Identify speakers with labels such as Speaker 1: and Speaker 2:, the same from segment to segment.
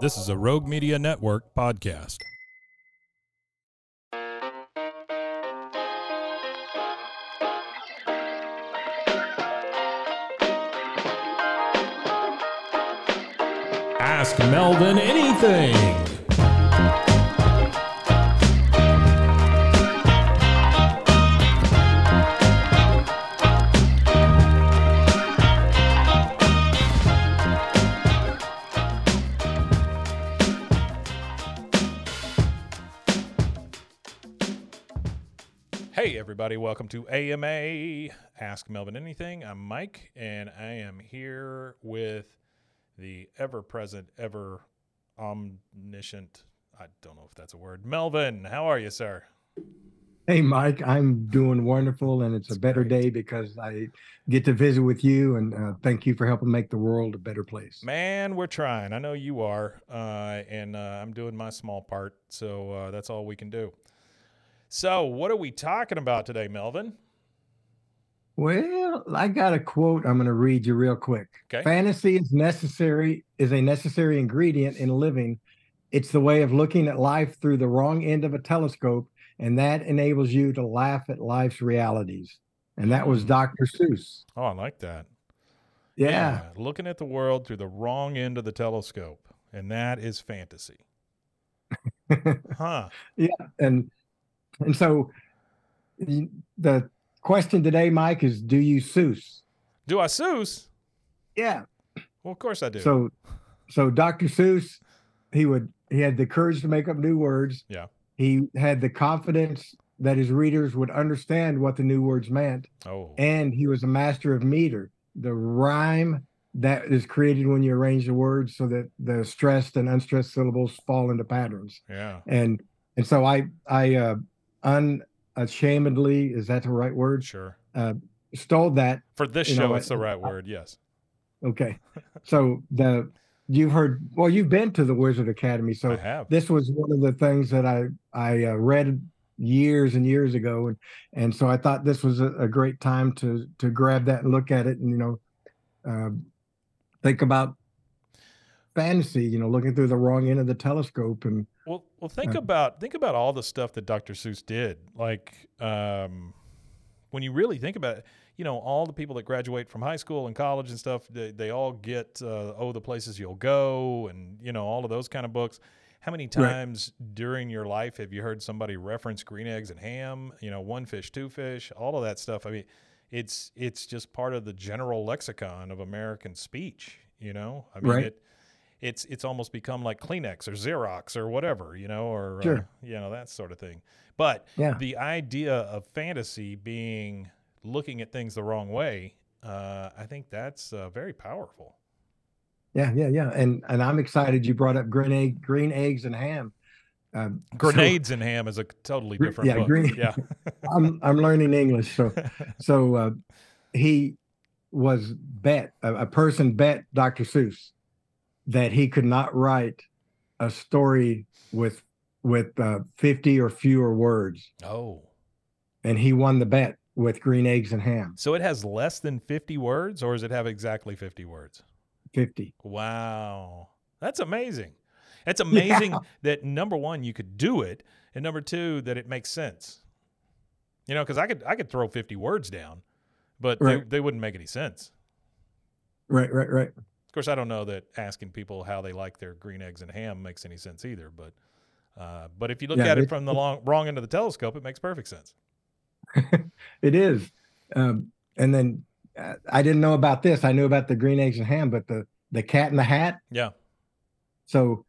Speaker 1: This is a Rogue Media Network podcast. Ask Melvin anything. Hey, everybody, welcome to AMA Ask Melvin Anything. I'm Mike, and I am here with the ever present, ever omniscient, I don't know if that's a word, Melvin. How are you, sir?
Speaker 2: Hey, Mike, I'm doing wonderful, and it's
Speaker 1: That's
Speaker 2: a better
Speaker 1: great.
Speaker 2: day because I get to visit with you, and uh, thank you for helping make the world a better place.
Speaker 1: Man, we're trying. I know you are, uh, and uh, I'm doing my small part, so uh, that's all we can do. So, what are we talking about today, Melvin?
Speaker 2: Well, I got a quote I'm going to read you real quick.
Speaker 1: Okay.
Speaker 2: Fantasy is necessary is a necessary ingredient in living. It's the way of looking at life through the wrong end of a telescope, and that enables you to laugh at life's realities. And that was
Speaker 1: Hmm.
Speaker 2: Dr. Seuss.
Speaker 1: Oh, I like that.
Speaker 2: Yeah.
Speaker 1: Looking at the world through the wrong end of the telescope, and that is fantasy. Huh.
Speaker 2: Yeah, and and so the question today, Mike, is do you Seuss?
Speaker 1: Do I Seuss?
Speaker 2: Yeah.
Speaker 1: Well, of course I do.
Speaker 2: So so Dr. Seuss, he would he had the courage to make up new words.
Speaker 1: Yeah.
Speaker 2: He had the confidence that his readers would understand what the new words meant.
Speaker 1: oh,
Speaker 2: And he was a master of meter, the rhyme that is created when you arrange the words so that the stressed and unstressed syllables fall into patterns.
Speaker 1: yeah.
Speaker 2: And and so I I uh unashamedly, is that the right word?
Speaker 1: Sure.
Speaker 2: Uh, Stole that
Speaker 1: For this show,
Speaker 2: know,
Speaker 1: it's the
Speaker 2: I-
Speaker 1: right word. Yes.
Speaker 2: Okay. So the you've heard well, you've been to the Wizard Academy.
Speaker 1: I
Speaker 2: So
Speaker 1: have.
Speaker 2: this was one of the things that I I uh, read years and years ago, and and so I thought this was a, a great time to to grab that and look at it, and you know, uh, think about fantasy. You know, looking through the wrong end of the telescope, and
Speaker 1: Well, well, think
Speaker 2: Uh,
Speaker 1: about think about all the stuff that Dr. Seuss did. Like, um, when you really think about it, you know, all the people that graduate from high school and college and stuff, they, they all get uh, "Oh, the places you'll go" and you know all of those kind of books. How many times during your life have you heard somebody reference green eggs and ham? You know, one fish, two fish, all of that stuff. I mean, it's it's just part of the general lexicon of American speech. You know, I mean,
Speaker 2: Right.
Speaker 1: it it's it's almost become like Kleenex or Xerox or whatever, you know, or uh, you know that sort of thing. But
Speaker 2: Yeah.
Speaker 1: the idea of fantasy being looking at things the wrong way, uh, I think that's uh, very powerful.
Speaker 2: yeah, yeah, yeah, and and I'm excited you brought up green egg, green eggs and ham. Um, so-
Speaker 1: Grenades and ham is a totally different
Speaker 2: yeah,
Speaker 1: book.
Speaker 2: green-
Speaker 1: yeah,
Speaker 2: I'm I'm learning English, so so uh, he was bet a, a person bet Dr. Seuss that he could not write a story with with uh, 50 or fewer words,
Speaker 1: oh,
Speaker 2: and he won the bet with green eggs and ham.
Speaker 1: so it has less than fifty words, or does it have exactly fifty words?
Speaker 2: 50.
Speaker 1: Wow. That's amazing. It's amazing that number one, you could do it, and number two, that it makes sense. You know, because I could I could throw 50 words down, but they, they wouldn't make any sense.
Speaker 2: Right, right, right.
Speaker 1: Of course, I don't know that asking people how they like their green eggs and ham makes any sense either. But uh, but if you look
Speaker 2: Yeah,
Speaker 1: at it
Speaker 2: it-
Speaker 1: from the long, wrong end of the telescope, it makes perfect sense.
Speaker 2: it is. Um, and then uh, I didn't know about this. I knew about the green eggs and ham, but the the cat in the hat.
Speaker 1: Yeah.
Speaker 2: So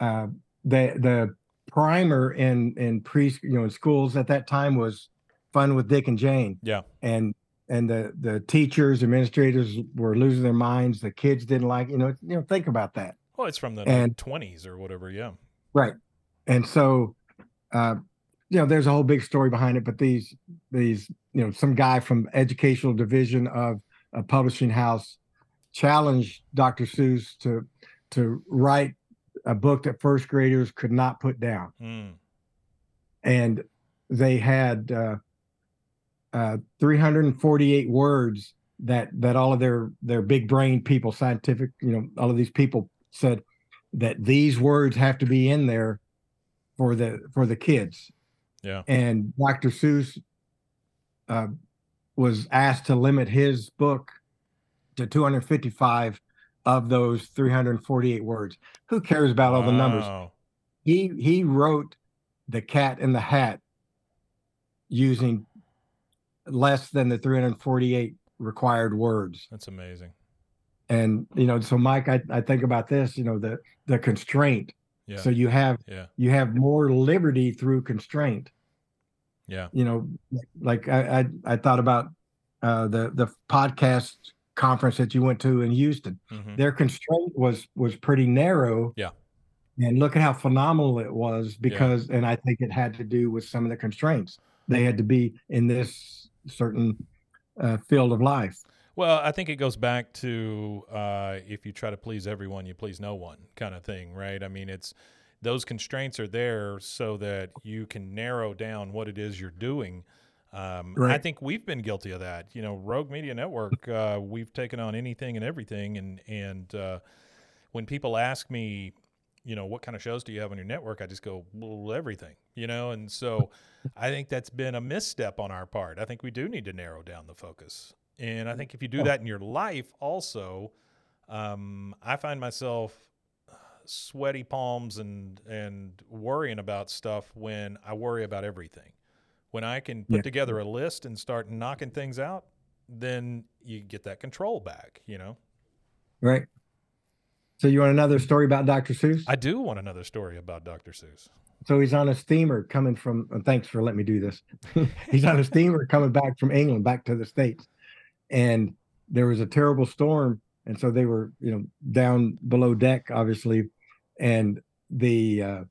Speaker 2: uh, the the primer in in pre you know in schools at that time was fun with Dick and Jane.
Speaker 1: Yeah.
Speaker 2: And and the the teachers administrators were losing their minds. The kids didn't like you know you know think about that.
Speaker 1: Well, it's from the
Speaker 2: And-
Speaker 1: twenties or whatever. Yeah.
Speaker 2: Right. And so, uh, you know, there's a whole big story behind it, but these, these, you know, some guy from educational division of a publishing house challenged Dr. Seuss to, to write a book that first graders could not put down.
Speaker 1: Mm.
Speaker 2: And they had, uh, uh, 348 words that, that all of their, their big brain people, scientific, you know, all of these people said that these words have to be in there for the for the kids
Speaker 1: Yeah.
Speaker 2: and dr seuss uh, was asked to limit his book to 255 of those 348 words who cares about all the numbers
Speaker 1: Wow.
Speaker 2: he he wrote the cat in the hat using less than the 348 required words
Speaker 1: That's amazing.
Speaker 2: and you know so mike i, I think about this you know the the constraint
Speaker 1: Yeah.
Speaker 2: so you have
Speaker 1: yeah.
Speaker 2: you have more liberty through constraint
Speaker 1: Yeah.
Speaker 2: you know like i i, I thought about uh the the podcast conference that you went to in houston
Speaker 1: hmm
Speaker 2: their constraint was was pretty narrow
Speaker 1: Yeah.
Speaker 2: and look at how phenomenal it was because and i think it had to do with some of the constraints they had to be in this certain uh, field of life
Speaker 1: Well, I think it goes back to uh, if you try to please everyone, you please no one kind of thing, right? I mean, it's those constraints are there so that you can narrow down what it is you're doing. Um, I think we've been guilty of that. You know, Rogue Media Network, uh, we've taken on anything and everything. And, and uh, when people ask me, you know, what kind of shows do you have on your network? I just go, everything, you know? And so I think that's been a misstep on our part. I think we do need to narrow down the focus. And I think if you do that in your life also, um, I find myself uh, sweaty palms and, and worrying about stuff when I worry about everything. When I can put
Speaker 2: Yeah.
Speaker 1: together a list and start knocking things out, then you get that control back, you know?
Speaker 2: right so you want another story about dr seuss
Speaker 1: I do want another story about Dr. Seuss.
Speaker 2: So he's on a steamer coming from. and thanks for letting me do this. he's on a steamer coming back from England back to the states, and there was a terrible storm, and so they were, you know, down below deck, obviously, and the uh,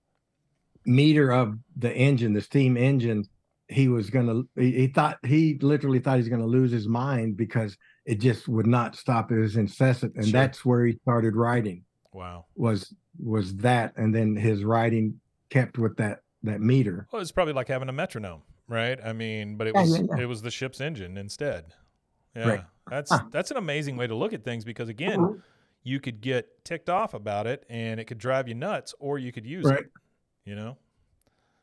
Speaker 2: meter of the engine, the steam engine, he was gonna. He, he thought he literally thought he was gonna lose his mind because it just would not stop. It was incessant, and
Speaker 1: Sure.
Speaker 2: that's where he started writing
Speaker 1: Wow.
Speaker 2: was was that and then his writing kept with that that meter
Speaker 1: Well, it's probably like having a metronome, right? I mean, but it was
Speaker 2: yeah, yeah.
Speaker 1: it was the ship's engine instead. Yeah.
Speaker 2: Right.
Speaker 1: That's
Speaker 2: Huh.
Speaker 1: that's an amazing way to look at things because again, uh-huh. you could get ticked off about it and it could drive you nuts or you could use
Speaker 2: Right.
Speaker 1: it, you know?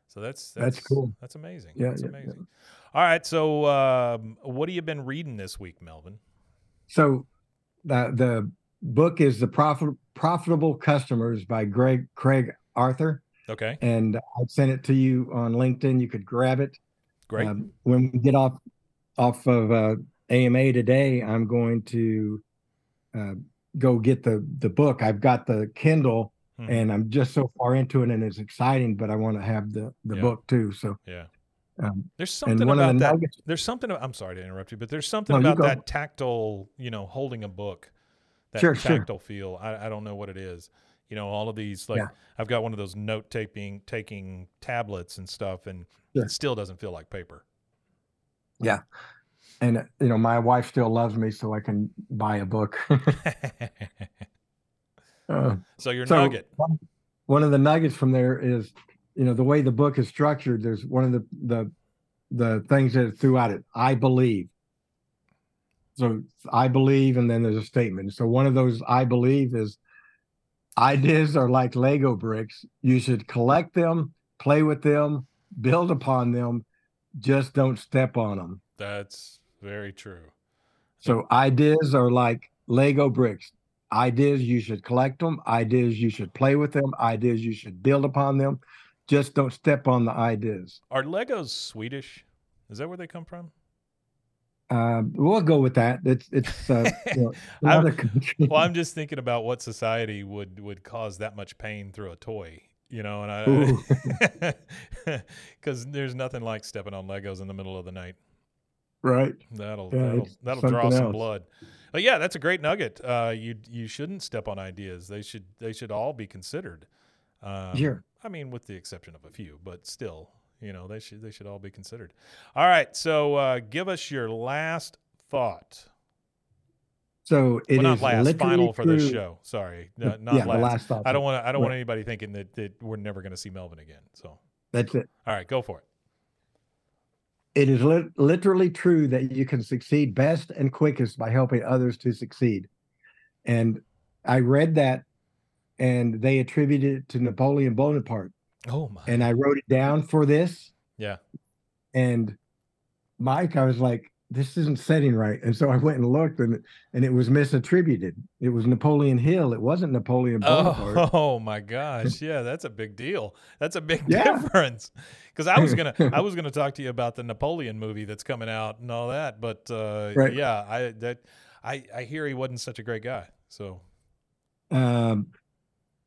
Speaker 1: So that's that's,
Speaker 2: That's cool.
Speaker 1: That's amazing.
Speaker 2: Yeah,
Speaker 1: that's
Speaker 2: yeah, yeah.
Speaker 1: amazing. All right, so um, what have you been reading this week, Melvin?
Speaker 2: so the the book is the profit profitable customers by greg craig arthur
Speaker 1: Okay.
Speaker 2: and i sent it to you on linkedin you could grab it
Speaker 1: Great.
Speaker 2: Um, when we get off off of uh, ama today i'm going to uh, go get the the book i've got the kindle
Speaker 1: Mhm.
Speaker 2: and i'm just so far into it and it's exciting but i want to have the the
Speaker 1: Yeah.
Speaker 2: book too so
Speaker 1: yeah.
Speaker 2: um,
Speaker 1: There's something about
Speaker 2: the
Speaker 1: that.
Speaker 2: nuggets
Speaker 1: There's something. I'm sorry to interrupt you, but there's something
Speaker 2: No,
Speaker 1: about that tactile, you know, holding a book, that
Speaker 2: Sure, sure.
Speaker 1: tactile feel. I, I don't know what it is. You know, all of these like
Speaker 2: Yeah.
Speaker 1: I've got one of those note taking taking tablets and stuff, and
Speaker 2: Sure.
Speaker 1: it still doesn't feel like paper.
Speaker 2: Yeah and you know my wife still loves me so i can buy a book
Speaker 1: so your
Speaker 2: so
Speaker 1: nugget.
Speaker 2: one- of the nuggets from there is you know the way the book is structured there's one of the the the things that throughout it i believe so i believe and then there's a statement so one of those i believe is ideas are like lego bricks you should collect them play with them build upon them just don't step on them
Speaker 1: That's very true.
Speaker 2: so ideas are like Lego bricks. Ideas you should collect them, ideas you should play with them, ideas you should build upon them. Just don't step on the ideas.
Speaker 1: Are Legos Swedish? Is that where they come from?
Speaker 2: Um, we'll go with that. It's it's uh, you know,
Speaker 1: I'm-
Speaker 2: another country.
Speaker 1: Well, I'm just thinking about what society would would cause that much pain through a toy, you know, and I because there's nothing like stepping on Legos in the middle of the night.
Speaker 2: right.
Speaker 1: That'll
Speaker 2: Yeah,
Speaker 1: that'll that'll draw some
Speaker 2: else.
Speaker 1: blood. But yeah, that's a great nugget. Uh, you you shouldn't step on ideas. They should they should all be considered. Um,
Speaker 2: Sure.
Speaker 1: I mean, with the exception of a few, but still, you know, they should they should all be considered. All right, so uh, give us your last thought.
Speaker 2: So it is
Speaker 1: well, not last, final for this show. Sorry, no, not
Speaker 2: yeah,
Speaker 1: last.
Speaker 2: last thought.
Speaker 1: I don't want. I don't want anybody thinking that, that we're never going to see Melvin again. So,
Speaker 2: That's it.
Speaker 1: all right, go for it.
Speaker 2: It is lit literally true that you can succeed best and quickest by helping others to succeed. And I read that and they attributed it to Napoleon Bonaparte.
Speaker 1: Oh my.
Speaker 2: And I wrote it down for this.
Speaker 1: yeah.
Speaker 2: And Mike, I was like, this isn't setting right. And so I went and looked and and it was misattributed. It was Napoleon Hill. It wasn't Napoleon Bonaparte.
Speaker 1: Oh, my gosh. Yeah, that's a big deal. That's a big
Speaker 2: Yeah.
Speaker 1: difference. Because I was gonna I was gonna talk to you about the Napoleon movie that's coming out and all that, but uh,
Speaker 2: Right.
Speaker 1: yeah, I that I I hear he wasn't such a great guy. So
Speaker 2: Um,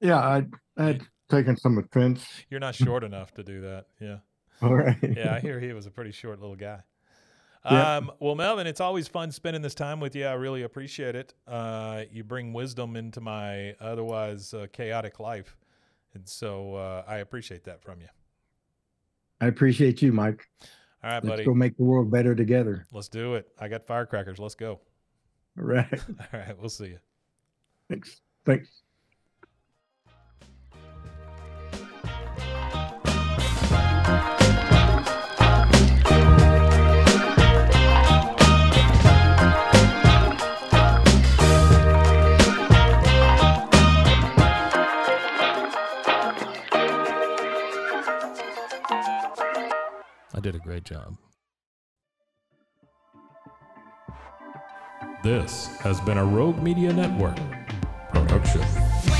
Speaker 2: yeah, I I'd taken some offense.
Speaker 1: you're not short enough to do that. Yeah.
Speaker 2: All right.
Speaker 1: yeah, I hear he was a pretty short little guy.
Speaker 2: Yeah.
Speaker 1: Um, well, Melvin, it's always fun spending this time with you. I really appreciate it. Uh, you bring wisdom into my otherwise uh, chaotic life, and so uh, I appreciate that from you.
Speaker 2: I appreciate you, Mike.
Speaker 1: All right, buddy.
Speaker 2: Let's
Speaker 1: buddy,
Speaker 2: go make the world better together.
Speaker 1: let's do it. I got firecrackers. Let's go.
Speaker 2: All right.
Speaker 1: All right, we'll see you.
Speaker 2: Thanks. Thanks.
Speaker 1: Did a great job. This has been a Rogue Media Network production.